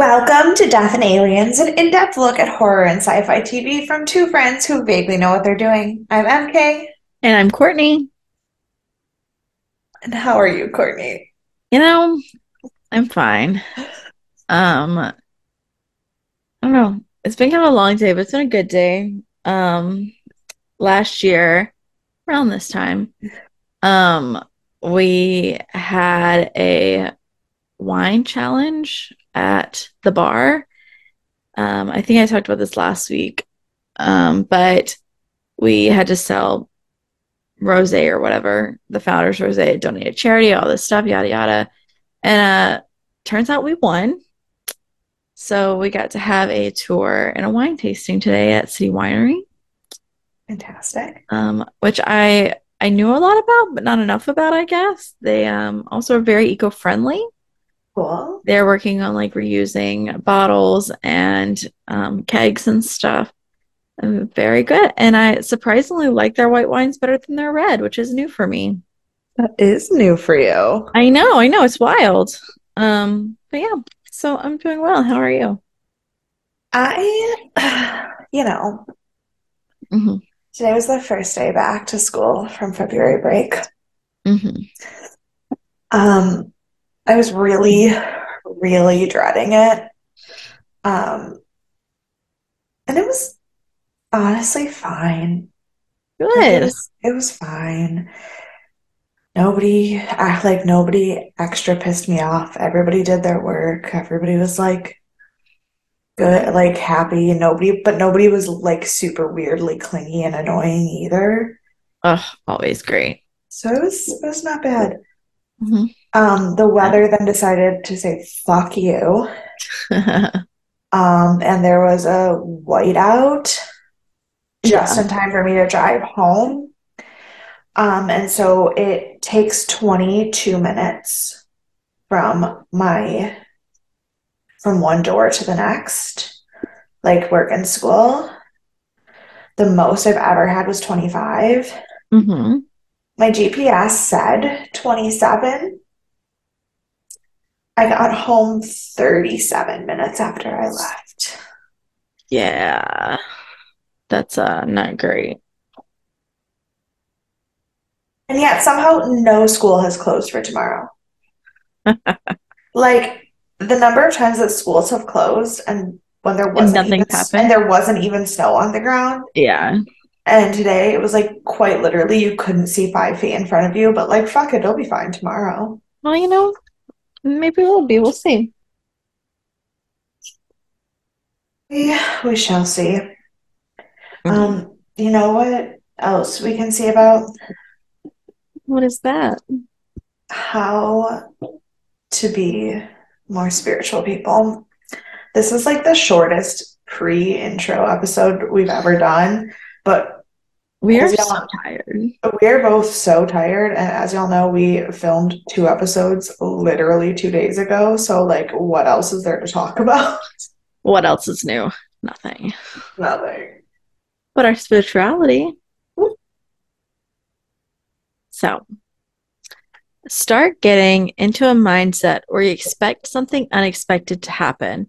Welcome to Death and Aliens, an in depth look at horror and sci fi TV from two friends who vaguely know what they're doing. I'm MK. And I'm Courtney. And how are you, Courtney? You know, I'm fine. Um, I don't know. It's been kind of a long day, but it's been a good day. Um, last year, around this time, um, we had a wine challenge at the bar. Um, I think I talked about this last week. Um, but we had to sell rose or whatever, the founders rose, donated charity, all this stuff, yada yada. And uh turns out we won. So we got to have a tour and a wine tasting today at City Winery. Fantastic. Um, which I I knew a lot about, but not enough about, I guess. They um also are very eco-friendly. Cool. They're working on like reusing bottles and um, kegs and stuff. Very good. And I surprisingly like their white wines better than their red, which is new for me. That is new for you. I know, I know, it's wild. Um, but yeah, so I'm doing well. How are you? I, you know, hmm today was the first day back to school from February break. hmm Um, I was really, really dreading it. Um, and it was honestly fine. Like, it Good. was, it was fine. Nobody, act like nobody extra pissed me off. Everybody did their work. Everybody was like good, like happy, and nobody, but nobody was like super weirdly clingy and annoying either. Oh, always great. So it was, it was not bad. Hmm Um, the weather then decided to say fuck you. Um, and there was a whiteout just Yeah. in time for me to drive home. Um, and so it takes 22 minutes from my from one door to the next, like work and school. The most I've ever had was 25. hmm My GPS said 27. I got home 37 minutes after I left. Yeah. That's uh not great. And yet somehow no school has closed for tomorrow. Like the number of times that schools have closed and when there wasn't nothing's even happened. and there wasn't even snow on the ground. Yeah. And today it was like quite literally you couldn't see five feet in front of you, but like fuck it, it'll be fine tomorrow. Well, you know, maybe we'll be. We'll see. Yeah, we shall see. Mhm. Um, you know what else we can see about What is that? how to be more spiritual people. This is like the shortest pre-intro episode we've ever done, but We are so tired. we're both so tired, and as y'all know, we filmed two episodes literally two days ago. So like, what else is there to talk about? What else is new? Nothing. Nothing. But our spirituality. So, start getting into a mindset where you expect something unexpected to happen,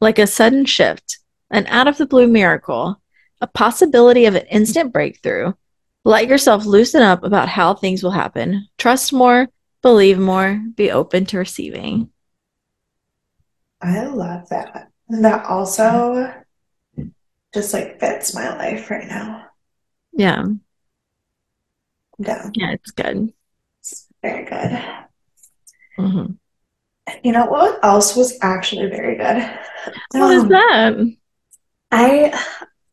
like a sudden shift, an out of the blue miracle, a possibility of an instant breakthrough. Let yourself loosen up about how things will happen. Trust more, believe more, be open to receiving. I love that. And that also just like fits my life right now. Yeah, Yeah, yeah, it's good. it's very good. hmm You know what else was actually very good? What is Um, that? I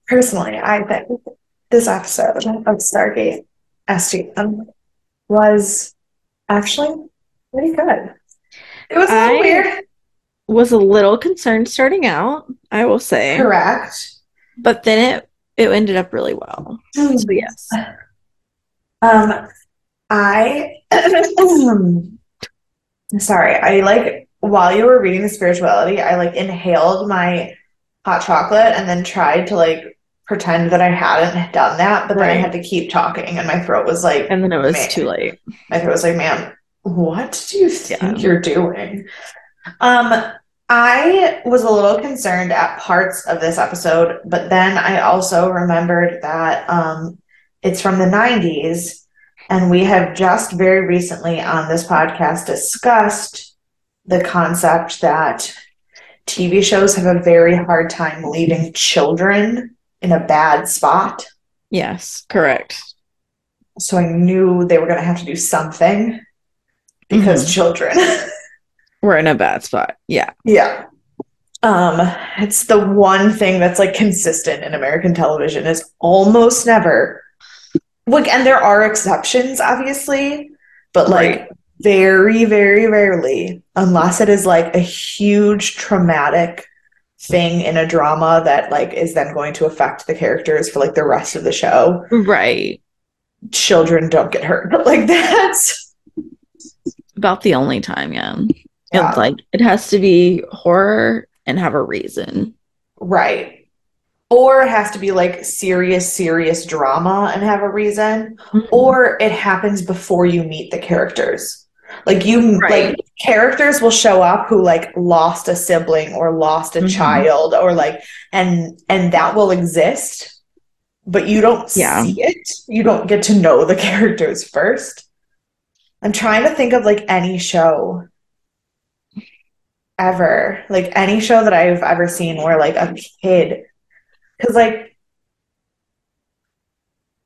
personally, I think this episode of Stargate SG was actually pretty good. It was a little I weird, was a little concerned starting out, I will say, correct. but then it it ended up really well. So yes. Um, I sorry, I like while you were reading the spirituality, I like inhaled my hot chocolate and then tried to like pretend that I hadn't done that, but then I had to keep talking and my throat was like, And then it was man, too late. my throat was like, ma'am, what do you think Yeah. you're doing? Um, I was a little concerned at parts of this episode, but then I also remembered that um, it's from the 90s, and we have just very recently on this podcast discussed the concept that TV shows have a very hard time leaving children in a bad spot. Yes, correct. So I knew they were going to have to do something because Mhm. children. We're in a bad spot. Yeah. Yeah. Um, it's the one thing that's like consistent in American television is almost never like and there are exceptions obviously, but like Right. Very, very rarely, unless it is like a huge traumatic thing in a drama that like is then going to affect the characters for like the rest of the show, Right. children don't get hurt. But Like that's About the only time, yeah. Yeah. It's like it has to be horror and have a reason. Right. Or it has to be like serious, serious drama and have a reason. Mm-hmm. Or it happens before you meet the characters. Like you Right. like characters will show up who like lost a sibling or lost a Mhm. child or like and and that will exist, but you don't Yeah. see it. You don't get to know the characters first. I'm trying to think of like any show ever, like any show that I've ever seen where like a kid because like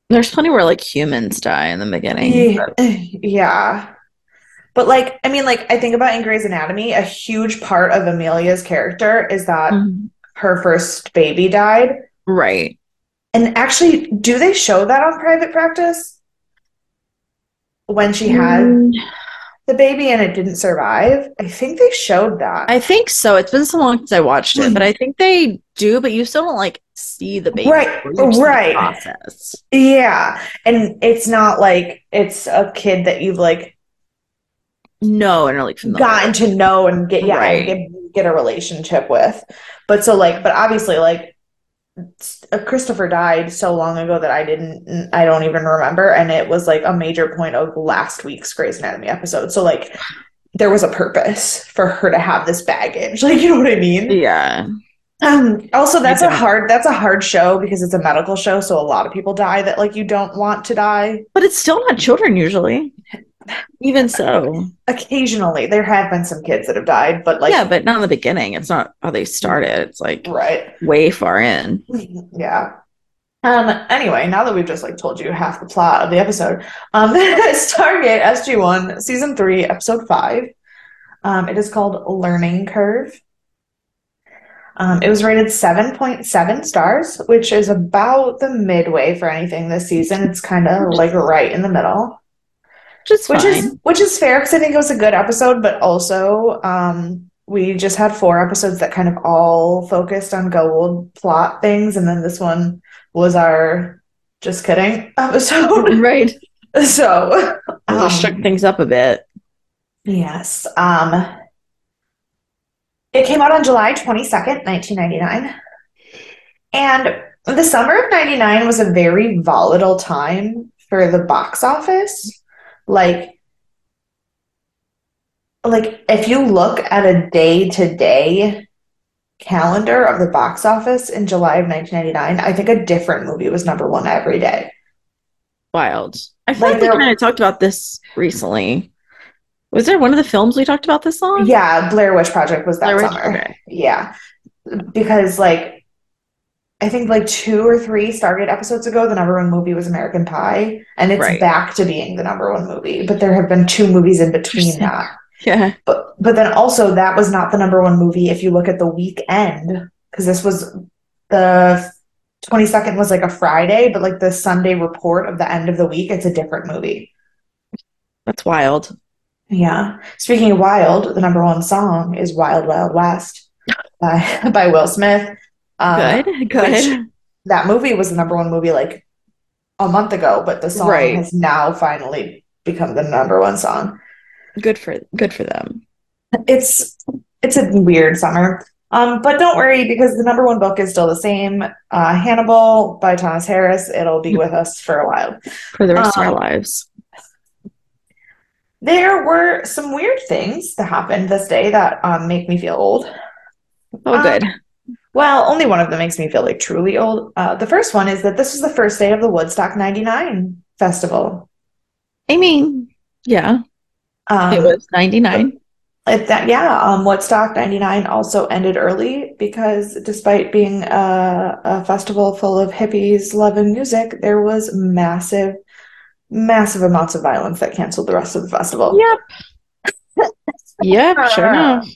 There's plenty where like humans die in the beginning. Yeah, yeah. But like, I mean, like, I think about in Grey's Anatomy, a huge part of Amelia's character is that Mhm. her first baby died. Right. And actually, do they show that on Private Practice? When she had Mm, the baby and it didn't survive? I think they showed that. I think so. It's been so long since I watched it, but I think they do, but you still don't like see the baby. Right, You just see the right. Process. Yeah. And it's not like it's a kid that you've like No, and are like familiar. gotten to know and get yeah Right. and get, get a relationship with but so like but obviously like uh, christopher died so long ago that i didn't i don't even remember and it was like a major point of last week's Grey's anatomy episode so like there was a purpose for her to have this baggage like you know what i mean Yeah. um also that's a hard that's a hard show because it's a medical show so a lot of people die that like you don't want to die But it's still not children usually. Even so. occasionally there have been some kids that have died but like yeah, but not in the beginning. It's not how they started. It's like right way far in. Yeah. Um, anyway, now that we've just like told you half the plot of the episode, um, Stargate SG1 season three, episode five. Um, it is called Learning Curve. Um, it was rated 7.7 stars, which is about the midway for anything this season. It's kind of like right in the middle Which is which is which is fair because I think it was a good episode, but also um, we just had four episodes that kind of all focused on gold plot things, and then this one was our just kidding episode. right. so um, shook things up a bit. yes, um, it came out on July twenty second, nineteen ninety nine, and the summer of ninety nine was a very volatile time for the box office, like. like if you look at a day to day calendar of the box office in July of 1999, I think a different movie was number one every day. Wild. I feel Like like we kind of talked about this recently. Was there one of the films we talked about this on? Yeah, Blair Witch Project was that Witch? summer. Okay. Yeah. Because like I think like two or three Stargate episodes ago, the number one movie was American Pie, and it's Right. back to being the number one movie. But there have been two movies in between that. Yeah. But but then also that was not the number one movie if you look at the weekend because this was the 22nd was like a Friday, but like the Sunday report of the end of the week, it's a different movie. That's wild. Yeah. Speaking of wild, the number one song is Wild Wild West by by Will Smith. Um, Good. Good. that movie was the number one movie like a month ago, but the song Right. has now finally become the number one song. Good for good for them. it's it's a weird summer. Um, but don't worry because the number one book is still the same. Uh, Hannibal by Thomas Harris. It'll be with us for a while. For the rest of Um, our lives. There were some weird things that happened this day that um, make me feel old. Oh, Um, good. Well, only one of them makes me feel like truly old. Uh, the first one is that this was the first day of the Woodstock 99 festival. I mean, yeah, Um, it was 99. it- that, yeah, um, Woodstock 99 also ended early because despite being a, a festival full of hippies loving music, there was massive, massive amounts of violence that canceled the rest of the festival. Yep. Yep, sure enough.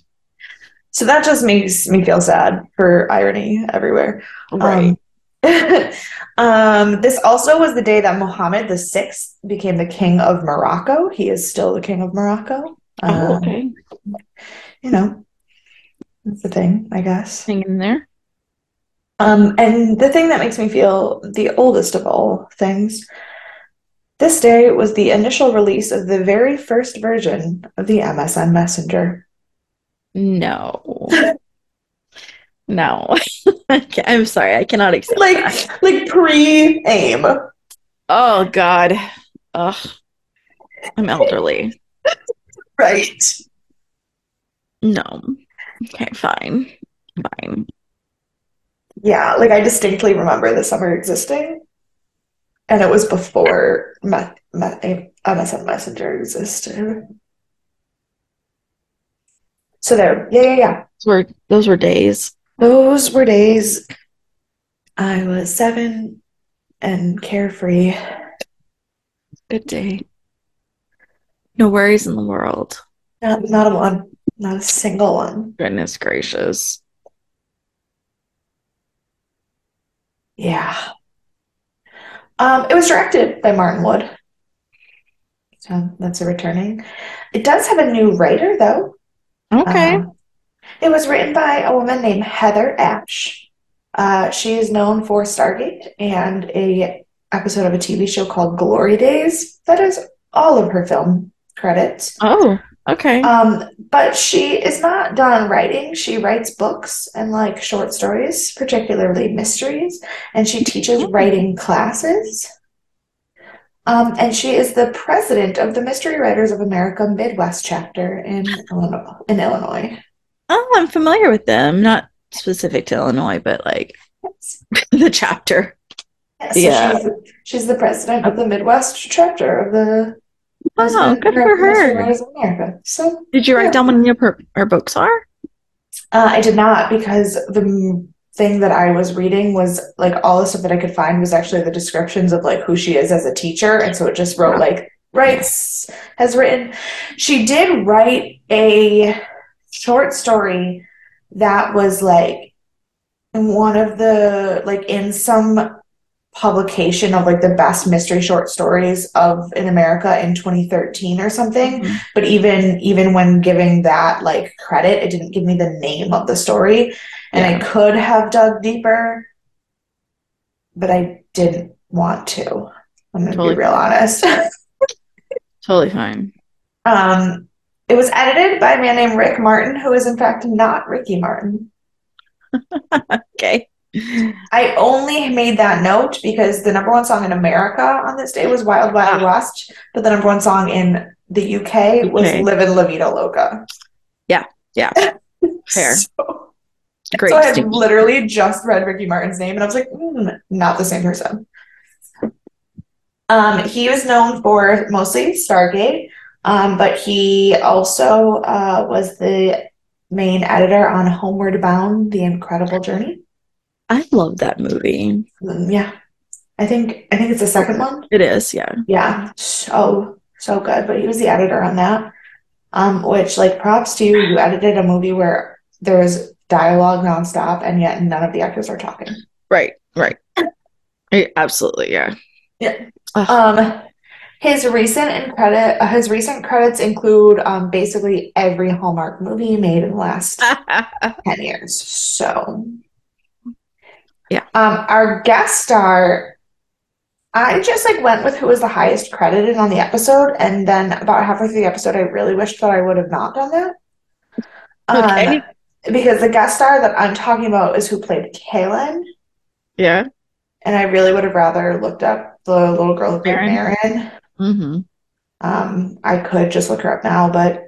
So that just makes me feel sad for irony everywhere. Right. Um, um, this also was the day that Mohammed VI became the king of Morocco. He is still the king of Morocco. oh, Um, okay. You know, that's the thing, I guess. Hang in there. Um, and the thing that makes me feel the oldest of all things, this day was the initial release of the very first version of the MSN Messenger. No. No. I'm sorry. I cannot accept Like, that. like pre-AIM. Oh, God. Ugh. I'm elderly. Right. No. Okay, fine. Fine. Yeah, like I distinctly remember the summer existing, and it was before me me MSN Messenger existed. So there, yeah, yeah, yeah. Those were those were days. Those were days I was seven and carefree. Good day. No worries in the world. Not, not a one, not a single one. Goodness gracious. Yeah. Um, it was directed by Martin Wood. So that's a returning. It does have a new writer though. Okay. Um, it was written by a woman named Heather Ash. Uh, she is known for Stargate and a episode of a TV show called Glory Days. That is all of her film credits. Oh, okay. Um, but she is not done writing. She writes books and like short stories, particularly mysteries, and she teaches writing classes. Um, and she is the president of the Mystery Writers of America Midwest chapter in Illinois. In Illinois. Oh, I'm familiar with them. Not specific to Illinois, but like the chapter. Yeah, so Yeah. she's, she's the president of the Midwest chapter of the Oh, good for Mystery her. Writers of America. So Did you write Yeah. down what your her books are? Uh, I did not because the thing that I was reading was like all the stuff that I could find was actually the descriptions of like who she is as a teacher, and so it just wrote like writes has written. She did write a short story that was like one of the like in some publication of like the best mystery short stories of in America in 2013 or something Mhm. but even even when giving that like credit it didn't give me the name of the story and I could have dug deeper but I didn't want to I'm gonna Totally be real honest Totally fine. um it was edited by a man named Rick Martin who is in fact not Ricky Martin Okay. I only made that note because the number one song in America on this day was Wild Wild Ah. West but the number one song in the UK was UK. Livin' La Vida Loca Yeah, yeah. Fair. So- Great So I had literally just read Ricky Martin's name and I was like, "Hmm, not the same person. Um, he was known for mostly Stargate, um, but he also uh, was the main editor on Homeward Bound: The Incredible Journey. I love that movie. Mm, Yeah, I think I think it's the second one. It is, yeah. Yeah, so so good. But he was the editor on that. Um, which like props to you. You edited a movie where there's dialogue nonstop and yet none of the actors are talking. Right, right. Absolutely, yeah. Yeah. Ugh. Um, his recent in credit, uh, his recent credits include um basically every Hallmark movie made in the last 10 years. So, Yeah. Um, our guest star, I just like went with who was the highest credited on the episode, and then about halfway through the episode, I really wished that I would have not done that. Okay. Um, because the guest star that I'm talking about is who played Kaylin, yeah. and I really would have rather looked up the little girl who played Marin? Marin. hmm Um, I could just look her up now, but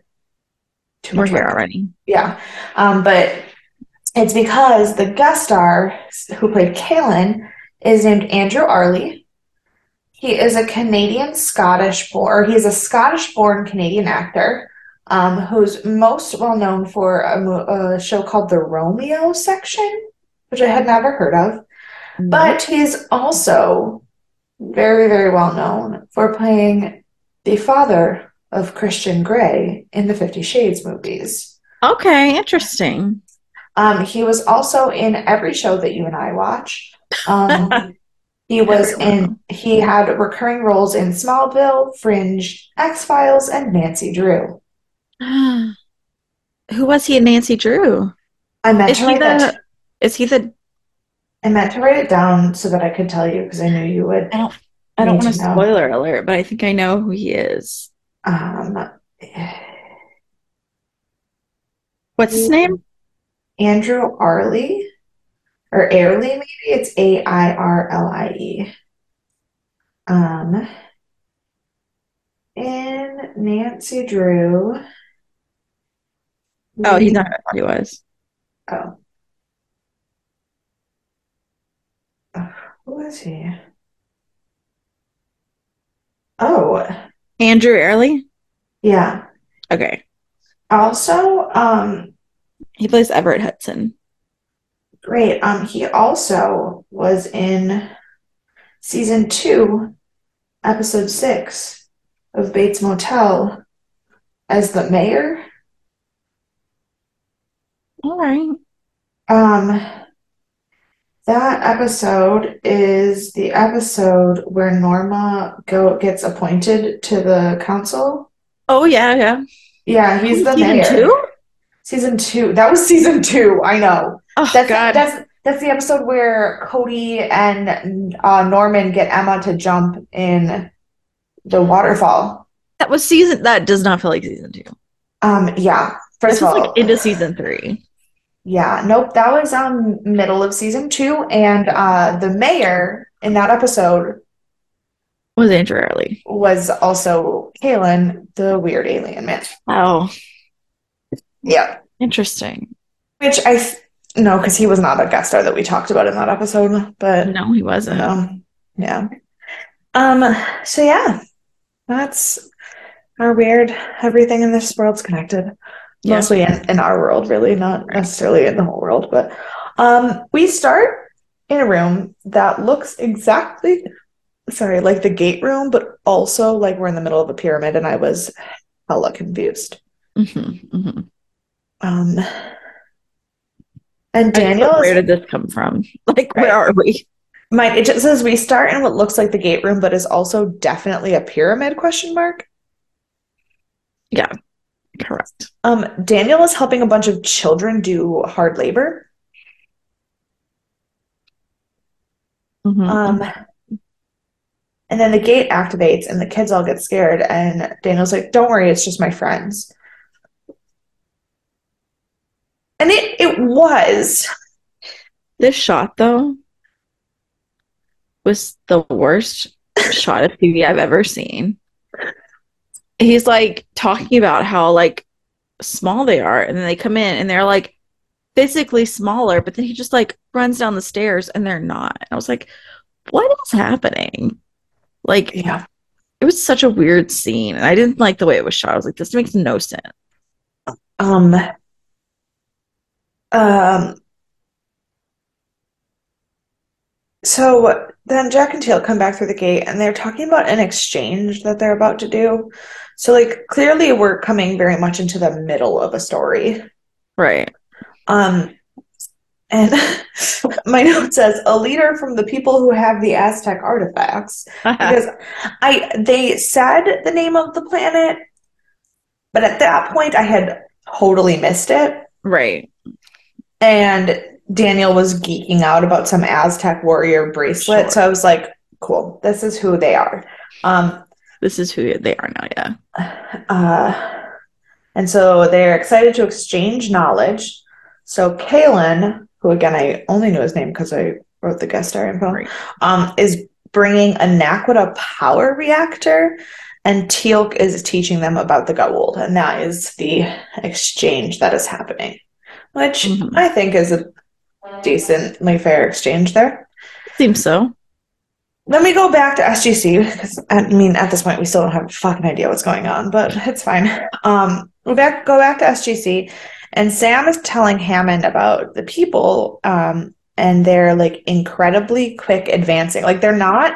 too We're much here work. already. Yeah. Um, but It's because the guest star who played Kalen is named Andrew Arlie. He is a Canadian Scottish born, he's a Scottish born Canadian actor um, who's most well known for a, a, show called The Romeo Section, which I had never heard of. Mm-hmm. But he's also very, very well known for playing the father of Christian Grey in the Fifty Shades movies. Okay, interesting. Um, he was also in every show that you and I watch. Um, he was in. He had recurring roles in Smallville, Fringe, X Files, and Nancy Drew. Who was he in Nancy Drew? I meant is to write the, that. Is he the? I meant to write it down so that I could tell you because I knew you would. I don't. I don't want to spoiler alert, but I think I know who he is. Um, what's his name? Andrew Arlie or Airlie, maybe it's A I R L I E. Um, in Nancy Drew. Oh, he's not. I thought he was. Oh. Who was he? Oh. Andrew Early? Yeah. Okay. Also, um he plays Everett Hudson. Great. Um he also was in season two, episode six of Bates Motel as the mayor. All right. Um, that episode is the episode where Norma go gets appointed to the council. Oh yeah, yeah. Yeah, he's the season mayor. Two? Season two. That was season two. I know. Oh that's, God. That's that's the episode where Cody and uh, Norman get Emma to jump in the waterfall. That was season. That does not feel like season two. Um. Yeah. First this of all, like into season three. Yeah, nope, that was um middle of season two, and uh the mayor in that episode was Andrew Early. Was also Kalen, the weird alien man. Oh. Yeah. Interesting. Which I no, because he was not a guest star that we talked about in that episode, but no, he wasn't. Um, yeah. Um, so yeah, that's our weird everything in this world's connected yeah. mostly in, in our world, really, not necessarily in the whole world. But um, we start in a room that looks exactly, sorry, like the gate room, but also like we're in the middle of a pyramid, and I was hella confused. Mm-hmm, mm-hmm. Um, and Daniel, where did this come from? Like, right. where are we? Mine, it just says we start in what looks like the gate room, but is also definitely a pyramid? Question mark. Yeah, Correct. Um, Daniel is helping a bunch of children do hard labor. Mm-hmm. Um, and then the gate activates and the kids all get scared. And Daniel's like, don't worry, it's just my friends. And it, it was. This shot, though, was the worst shot of TV I've ever seen he's like talking about how like small they are and then they come in and they're like physically smaller but then he just like runs down the stairs and they're not. And i was like what is happening? Like yeah. it was such a weird scene and i didn't like the way it was shot. I was like this makes no sense. Um um so then Jack and Teal'c come back through the gate and they're talking about an exchange that they're about to do. So like clearly we're coming very much into the middle of a story. Right. Um and my note says a leader from the people who have the Aztec artifacts because I they said the name of the planet but at that point I had totally missed it. Right. And Daniel was geeking out about some Aztec warrior bracelet. Sure. So I was like, cool, this is who they are. Um, this is who they are now, yeah. Uh, and so they're excited to exchange knowledge. So Kalen, who again, I only knew his name because I wrote the guest star info, right. um, is bringing a Naquadah power reactor. And Teal'c is teaching them about the Goa'uld, and that is the exchange that is happening. which Mhm. I think is a decently fair exchange there. Seems so. Then we go back to SGC because I mean at this point we still don't have a fucking idea what's going on, but it's fine. Um, we back go back to SGC, and Sam is telling Hammond about the people, um, and they're like incredibly quick advancing. Like they're not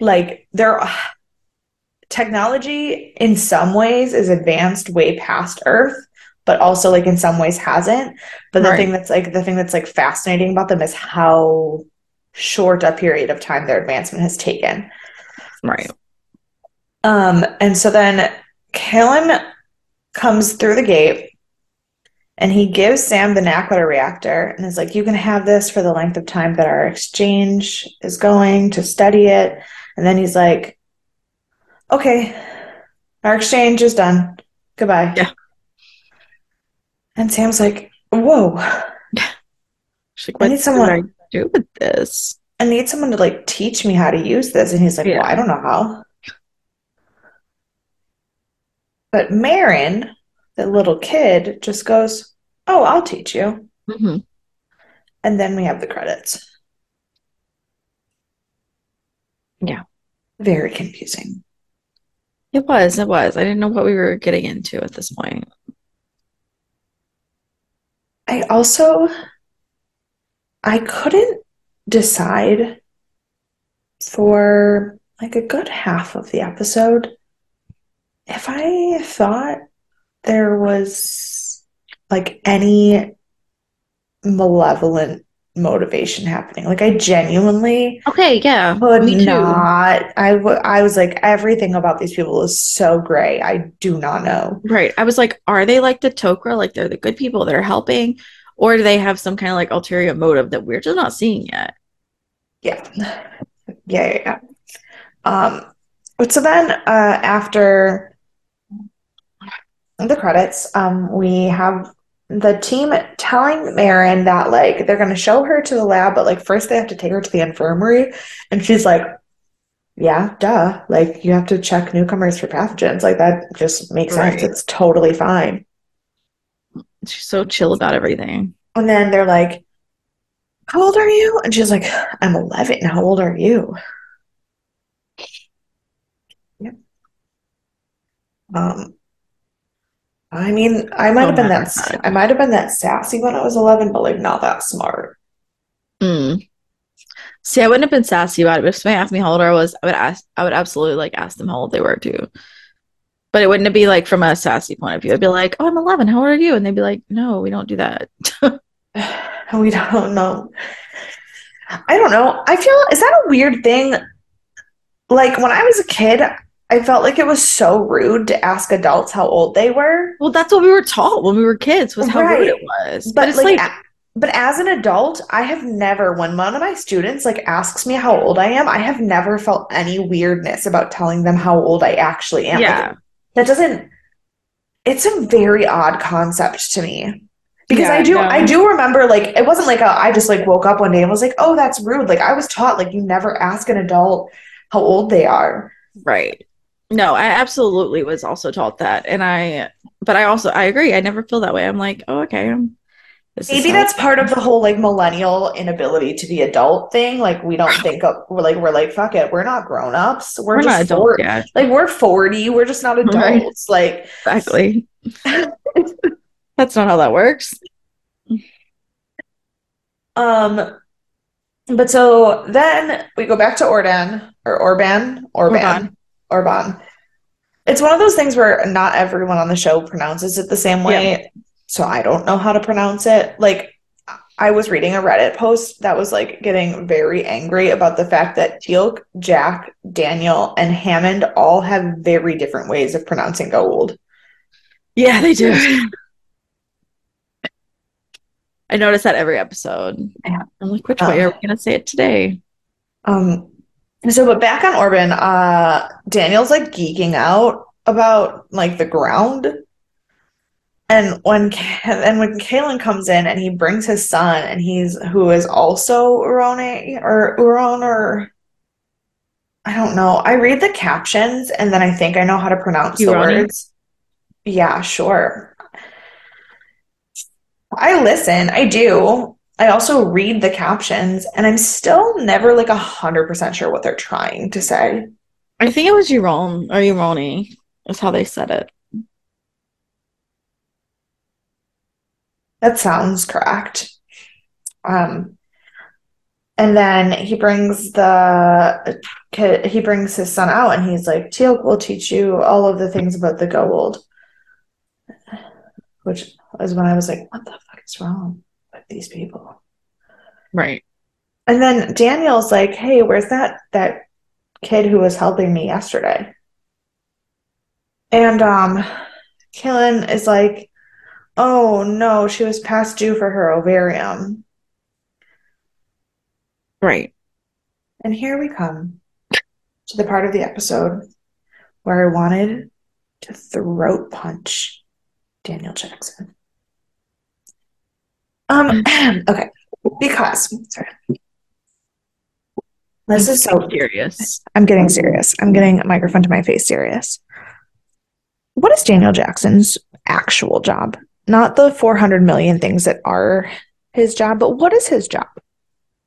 like they're technology in some ways is advanced way past Earth, but also like in some ways hasn't. But the Right. thing that's like the thing that's like fascinating about them is how short a period of time their advancement has taken. Right. Um, and so then Kalen comes through the gate and he gives Sam the Naquadah reactor and is like, You can have this for the length of time that our exchange is going to study it. And then he's like, Okay, our exchange is done. Goodbye. Yeah. And Sam's like, Whoa, She's like, I need someone- do with this? I need someone to like teach me how to use this. And he's like, Yeah. Well, I don't know how. But Marin, the little kid, just goes, Oh, I'll teach you. hmm And then we have the credits. Yeah. Very confusing. It was. It was. I didn't know what we were getting into at this point. I also I couldn't decide for like a good half of the episode if I thought there was like any malevolent motivation happening. Like I genuinely Okay. Yeah. could me too. not. I w- I was like everything about these people is so gray. I do not know. Right. I was like, are they like the Tok'ra? Like they're the good people that are helping? Or do they have some kind of like ulterior motive that we're just not seeing yet? Yeah. Yeah, yeah, yeah. Um, but so then uh after the credits, um, we have the team telling Marin that like they're gonna show her to the lab, but like first they have to take her to the infirmary, and she's like, Yeah, duh. Like you have to check newcomers for pathogens. Like that just makes sense. It's totally fine. She's so chill about everything. And then they're like, How old are you? And she's like, I'm 11. How old are you? Yep. Um, I mean, I might Oh have been that God. I might have been that sassy when I was 11, but like not that smart. Mm. See, I wouldn't have been sassy about it, but if somebody asked me how old I was, I would ask, I would absolutely like ask them how old they were too. But it wouldn't be like from a sassy point of view. I'd be like, "Oh, I'm 11. How old are you?" And they'd be like, "No, we don't do that." We don't know. I don't know. I feel, is that a weird thing? Like when I was a kid, I felt like it was so rude to ask adults how old they were. Well, that's what we were taught when we were kids was how rude it was. But But it's like, like, but as an adult, I have never, when one of my students like asks me how old I am, I have never felt any weirdness about telling them how old I actually am. Like, yeah, that doesn't, it's a very odd concept to me. Because Yeah, I do, I. I do remember like it wasn't like a, I just like woke up one day and was like, oh, that's rude. Like I was taught like you never ask an adult how old they are. right. No, I absolutely was also taught that, and I, but I also I agree. I never feel that way. I'm like, oh, okay. I'm, Maybe that's part of the whole like millennial inability to be adult thing. Like we don't think of we're like we're like fuck it, we're not grown ups. We're, we're not just four, yet. like we're 40, we're just not Right. adults. Like Exactly. That's not how that works. um but so then we go back to Ordan or Orban, Orban, Orban. It's one of those things where not everyone on the show pronounces it the same way. So I don't know how to pronounce it. Like I was reading a Reddit post that was like getting very angry about the fact that Teal'c, Jack, Daniel, and Hammond all have very different ways of pronouncing Goa'uld. Yeah, they do. I notice that every episode. Yeah. I'm like, which way Uh, are we gonna say it today? Um, so but back on Orban, uh, Daniel's like geeking out about like the ground. And when and when Kalen comes in and he brings his son and he's who is also Urone or Uron or I don't know. I read the captions and then I think I know how to pronounce the words. Yeah, sure. I listen. I do. I also read the captions, and I'm still never like a hundred percent sure what they're trying to say. I think it was Euron or Euroni is how they said it. That sounds correct. Um, and then he brings the kid, he brings his son out and he's like, Teal'c will teach you all of the things about the Goa'uld. Which is when I was like, what the fuck is wrong with these people? Right. And then Daniel's like, hey, where's that that kid who was helping me yesterday? And um Kaelin is like, oh no, she was past due for her ovarium. Right. And here we come to the part of the episode where I wanted to throat punch Daniel Jackson. Um, okay, because sorry. This is so serious. I'm getting serious. I'm getting a microphone to my face serious. What is Daniel Jackson's actual job? Not the 400 million things that are his job, but what is his job?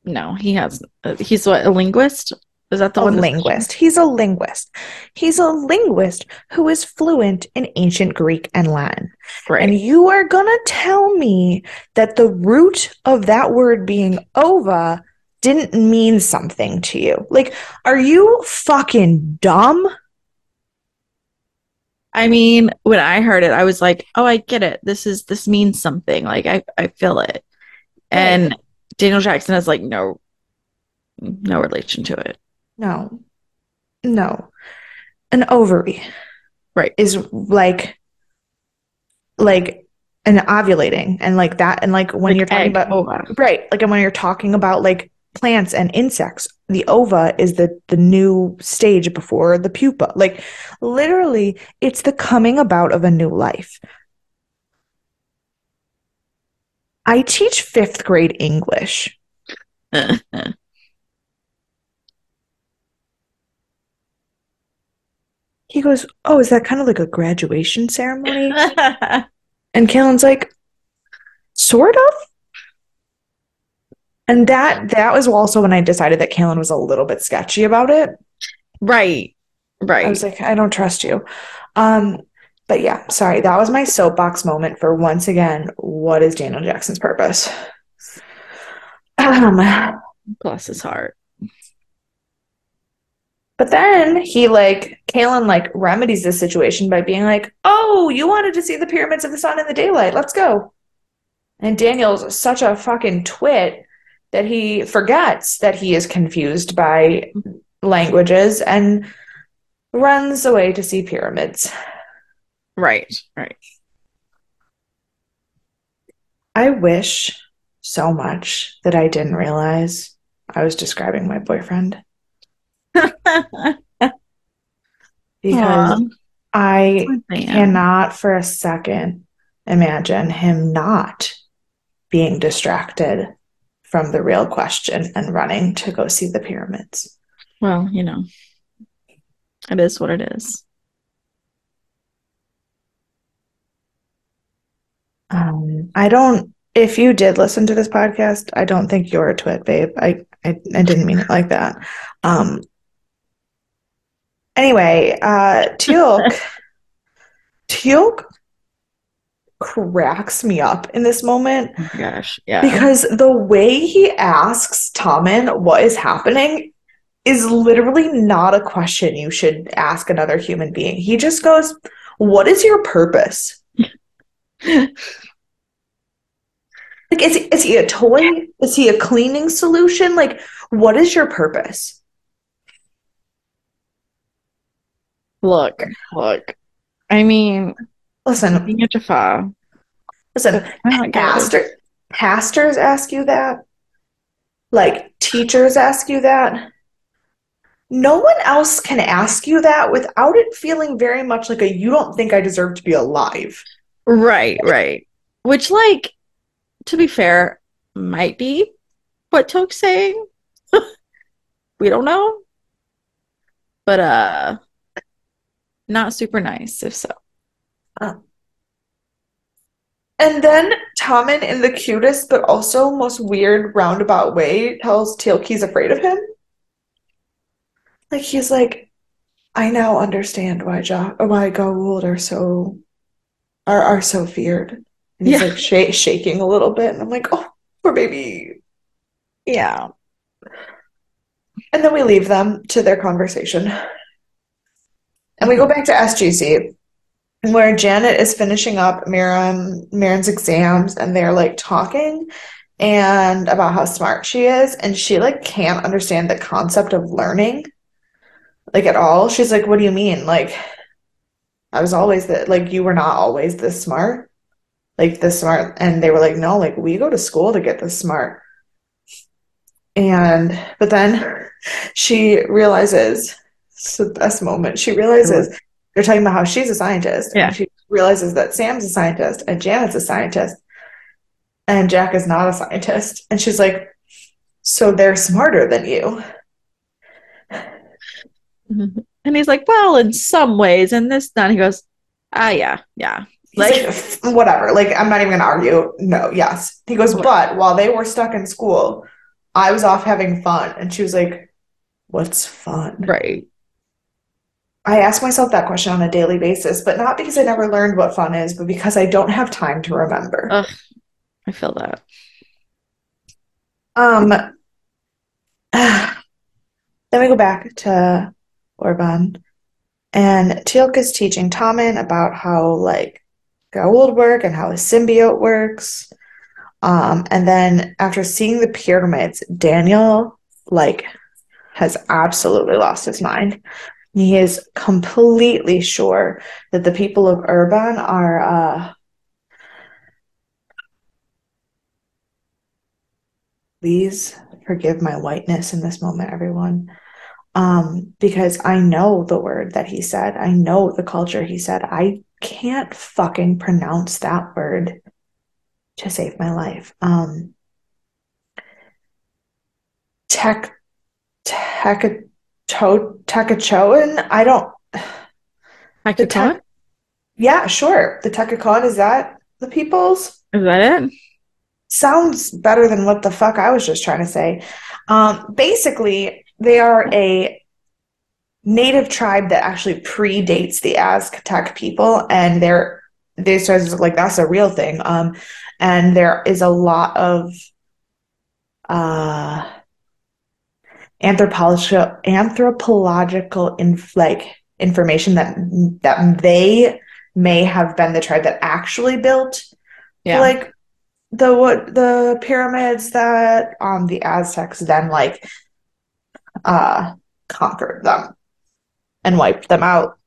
No, he has. Uh, he's what a linguist. Is that the a one? linguist. He's a linguist. He's a linguist who is fluent in ancient Greek and Latin. Right. And you are going to tell me that the root of that word being ova didn't mean something to you. Like, are you fucking dumb? I mean, when I heard it, I was like, "Oh, I get it. This is this means something. Like I I feel it." And Daniel Jackson has like no no relation to it. No. No. An ovary. Right. Is like like an ovulating and like that and like when Like you're talking egg, about oh, ova. right like and when you're talking about like plants and insects the ova is the the new stage before the pupa. Like literally it's the coming about of a new life. I teach fifth grade english. He goes oh is that kind of like a graduation ceremony? And Kaelin's like, sort of. And that that was also when I decided that Kaelin was a little bit sketchy about it. right. Right. I was like, I don't trust you. Um, but yeah, sorry, that was my soapbox moment for once again, what is Daniel Jackson's purpose? Um, Bless his heart. but then he like Kaelin like remedies this situation by being like, Oh, you wanted to see the pyramids of the sun in the daylight, let's go. And Daniel's such a fucking twit that he forgets that he is confused by languages and runs away to see pyramids. Right. Right. I wish so much that I didn't realize I was describing my boyfriend because Aw, I cannot for a second imagine him not being distracted from the real question and running to go see the pyramids. Well, you know, it is what it is. Um, I don't. If you did listen to this podcast, I don't think you're a twit, babe. I I, I didn't mean it like that. Um. Anyway, uh, Teal'c, Teal'c cracks me up in this moment Oh gosh. Yeah. because the way he asks Tommen what is happening is literally not a question you should ask another human being. He just goes, "What is your purpose?" Like, is is he a toy? Is he a cleaning solution? Like, what is your purpose? look, look. I mean, Listen, being a listen, I don't get it. pastor, pastors ask you that. Like, teachers ask you that. No one else can ask you that without it feeling very much like a you don't think I deserve to be alive. Right, right. Which, like, to be fair, might be what Toke's saying. we don't know. But uh not super nice if so. Ah. And then Tommen in the cutest but also most weird roundabout way tells Teal'c he's afraid of him. Like he's like, I now understand why jo- why Goa'uld are so are are so feared. And he's Yeah. like sh- shaking a little bit, and I'm like, oh, poor baby. Yeah. And then we leave them to their conversation. And we go back to SGC, where Janet is finishing up Miriam, Marin's exams, and they're like talking and about how smart she is, and she like can't understand the concept of learning, like at all. She's like, "What do you mean? Like, I was always that like you were not always this smart, like this smart." And they were like, "No, like we go to school to get this smart." And but then she realizes it's the best moment. She realizes they're talking about how she's a scientist. Yeah. And she realizes that Sam's a scientist and Janet's a scientist. And Jack is not a scientist. And she's like, so they're smarter than you. And he's like, well, in some ways, and this, then he goes, ah, yeah, yeah. Like, like, whatever. Like, I'm not even gonna argue. No, yes. He goes, but while they were stuck in school, I was off having fun. And she was like, What's fun? right. I ask myself that question on a daily basis, but not because I never learned what fun is, but because I don't have time to remember. Ugh, I feel that. Um, then we go back to Orban, and Teal'c is teaching Tommen about how like Goa'uld work and how a symbiote works. Um, and then after seeing the pyramids, Daniel like has absolutely lost his mind. He is completely sure that the people of Orban are uh please forgive my whiteness in this moment, everyone. Um, because I know the word that he said. I know the culture he said. I can't fucking pronounce that word to save my life. Um, tech, tech, Tekachoan? I don't. I The could tell. Yeah, sure. The Tekakon, is that the people's? Is that it? Sounds better than what the fuck I was just trying to say. Um, basically, they are a native tribe that actually predates the Aztec people, and they're they started like that's a real thing. Um, and there is a lot of uh anthropological anthropological inf like information that that they may have been the tribe that actually built Yeah. like the what the pyramids that um the Aztecs then like uh conquered them and wiped them out.